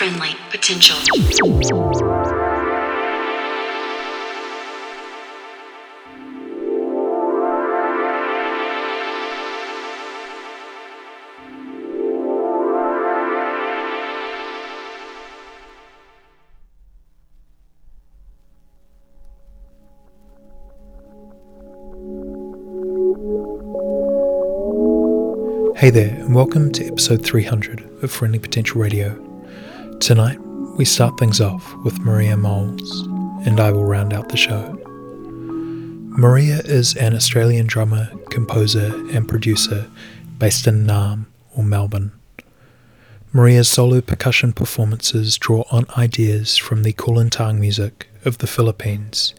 friendly potential. Hey there, and welcome to episode 300 of Friendly Potential Radio. Tonight, we start things off with Maria Moles, and I will round out the show. Maria is an Australian drummer, composer, and producer based in Naarm or Melbourne. Maria's solo percussion performances draw on ideas from the Kulintang music of the Philippines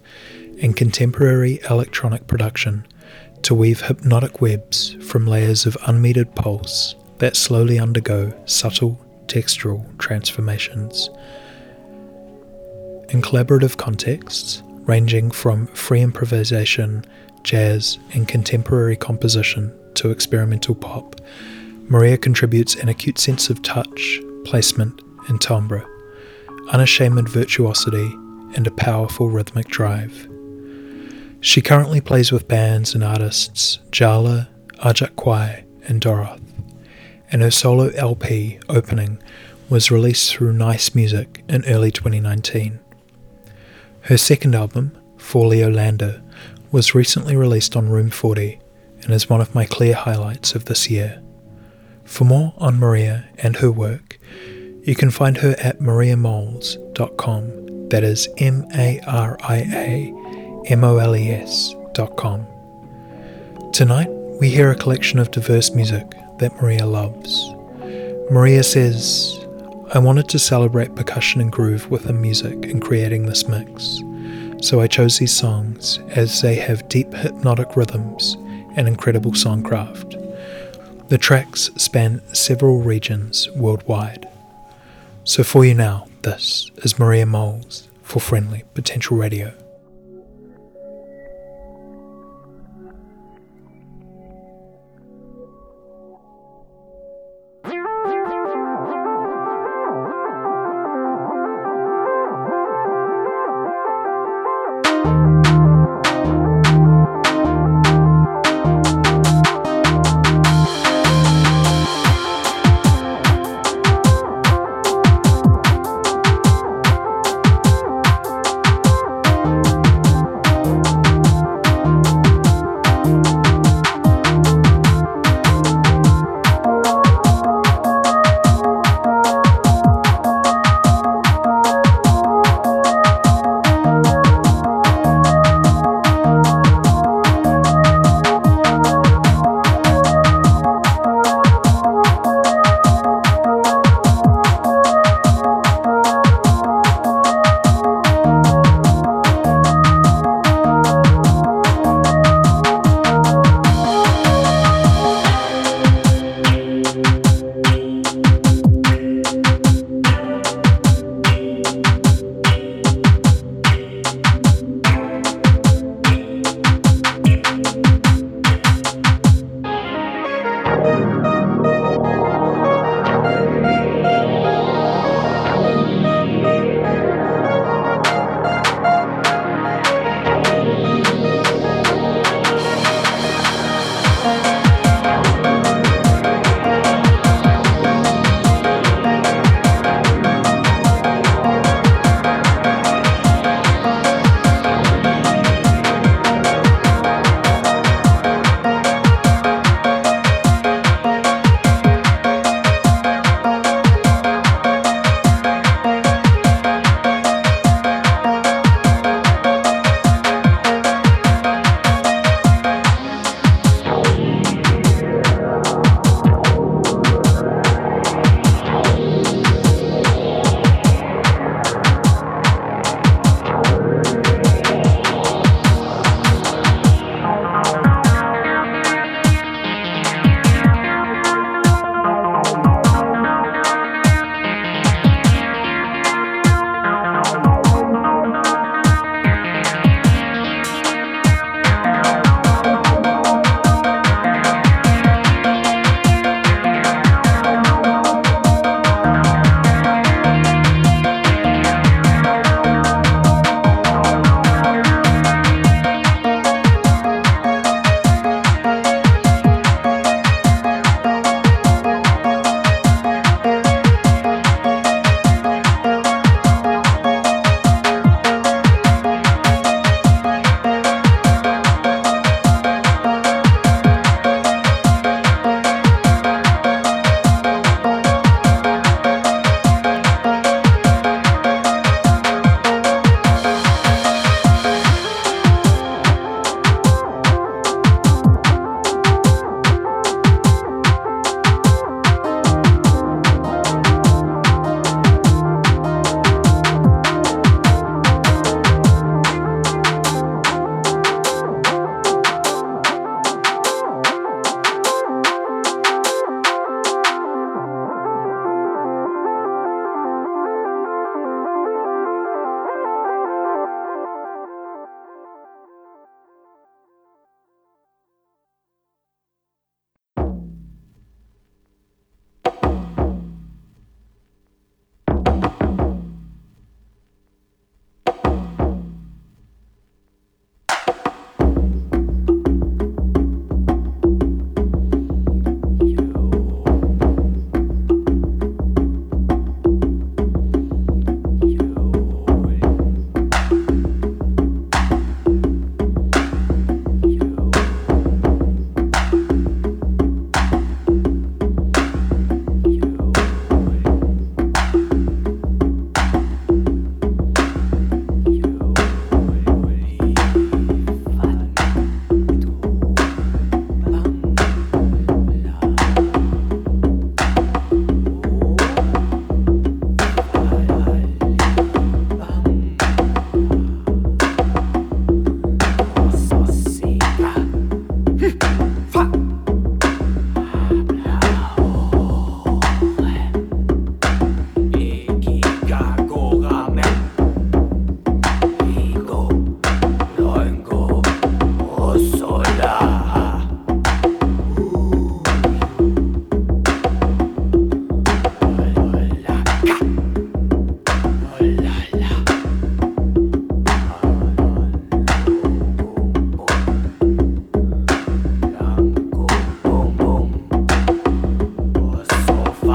and contemporary electronic production to weave hypnotic webs from layers of unmetered pulse that slowly undergo subtle textural transformations. In collaborative contexts, ranging from free improvisation, jazz, and contemporary composition to experimental pop, Maria contributes an acute sense of touch, placement, and timbre, unashamed virtuosity, and a powerful rhythmic drive. She currently plays with bands and artists Jaala, Ajak Kwai, and Doroth, and her solo LP, Opening, was released through Nice Music in early 2019. Her second album, For Leo Lander, was recently released on Room 40 and is one of my clear highlights of this year. For more on Maria and her work, you can find her at mariamoles.com. That is M A R I A M O L E S.com. Tonight, we hear a collection of diverse music that Maria loves. Maria says, I wanted to celebrate percussion and groove with within music in creating this mix, so I chose these songs as they have deep hypnotic rhythms and incredible songcraft. The tracks span several regions worldwide. So for you now, this is Maria Moles for Friendly Potential Radio.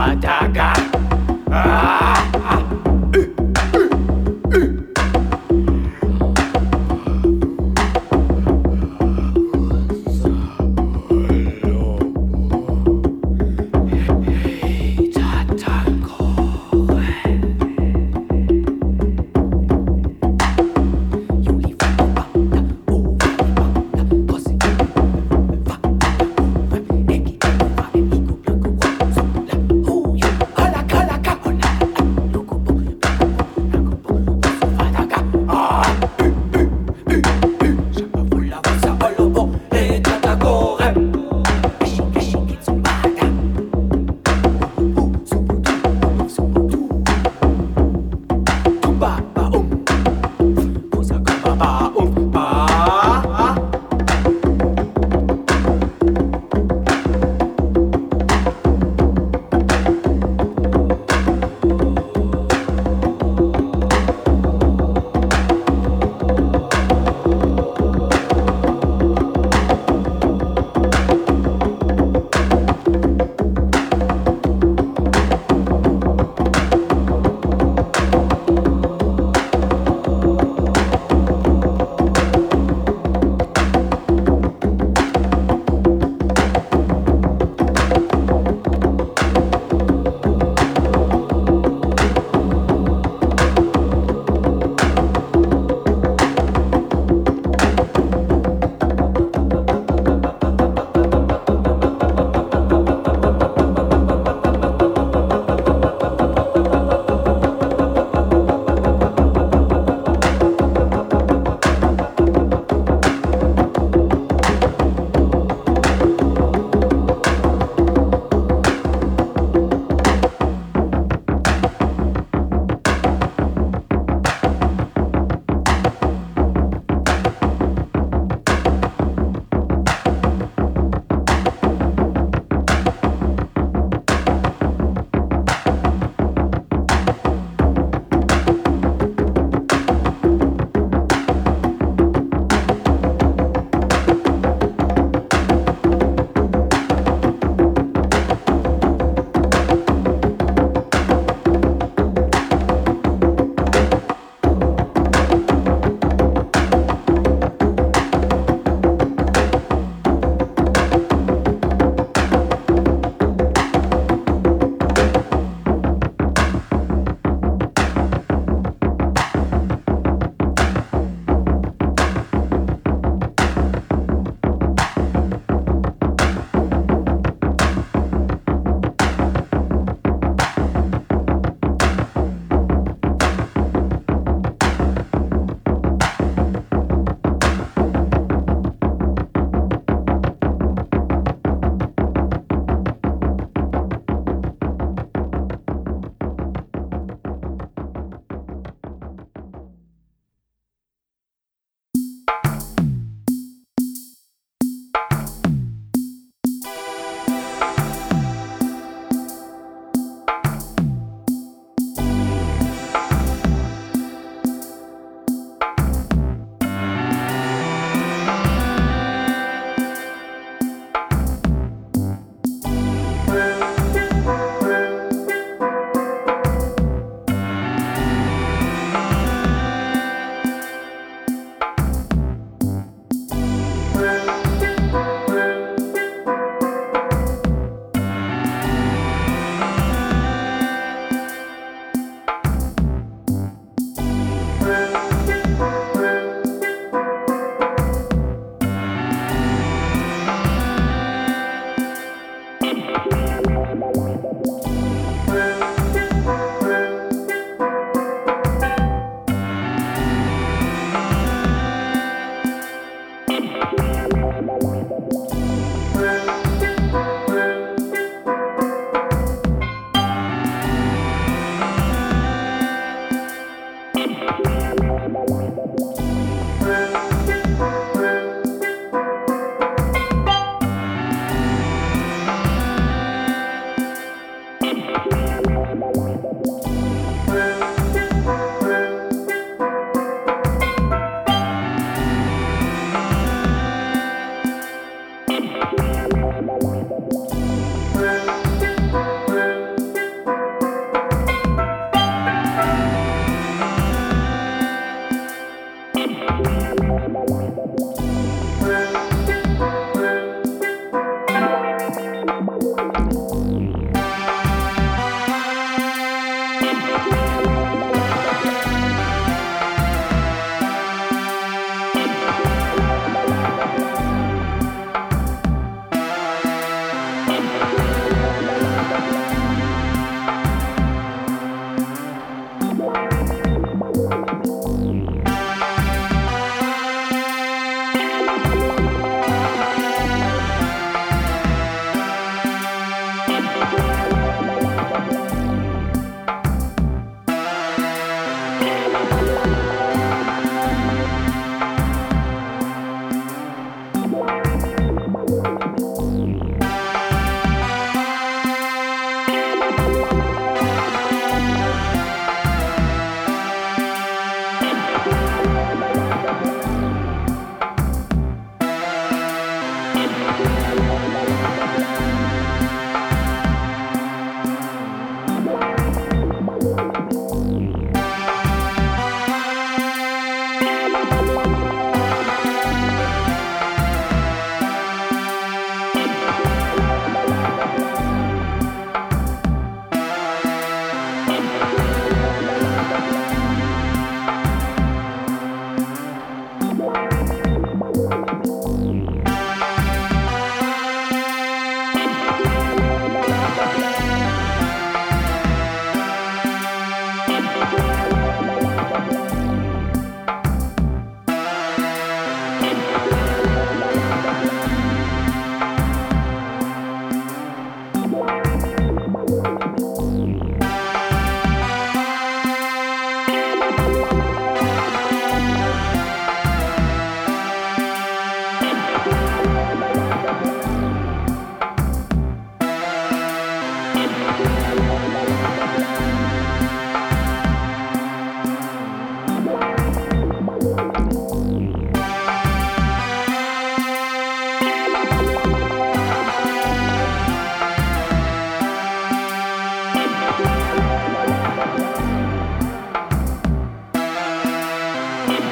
Madagascar. Ah!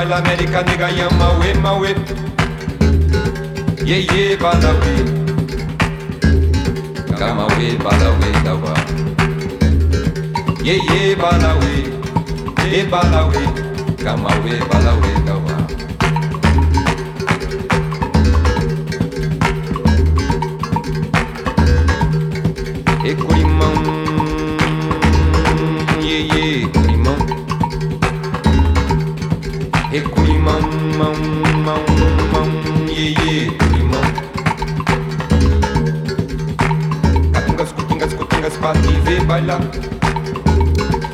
baila América nigga. Yeah, nega ya mawe mawe Ye ye balawe Kama we balawe dawa Ye ye balawe Ye balawe Kama we balawe dawa Ecurimão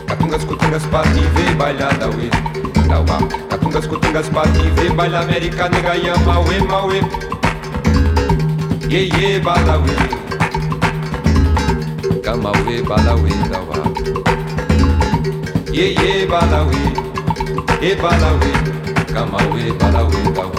Catungas, cutungas, pati, vê bailada, uê Tauá Catungas, cutungas, pati, vê baila América nega, yama, uê, ma, uê Ye, ye, bala, uê Cama, uê, bala, uê, tauá Ye, ye, bala, uê E bala, uê Cama, uê, bala, uê,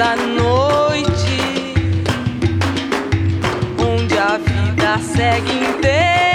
da noite, onde a vida segue inteira.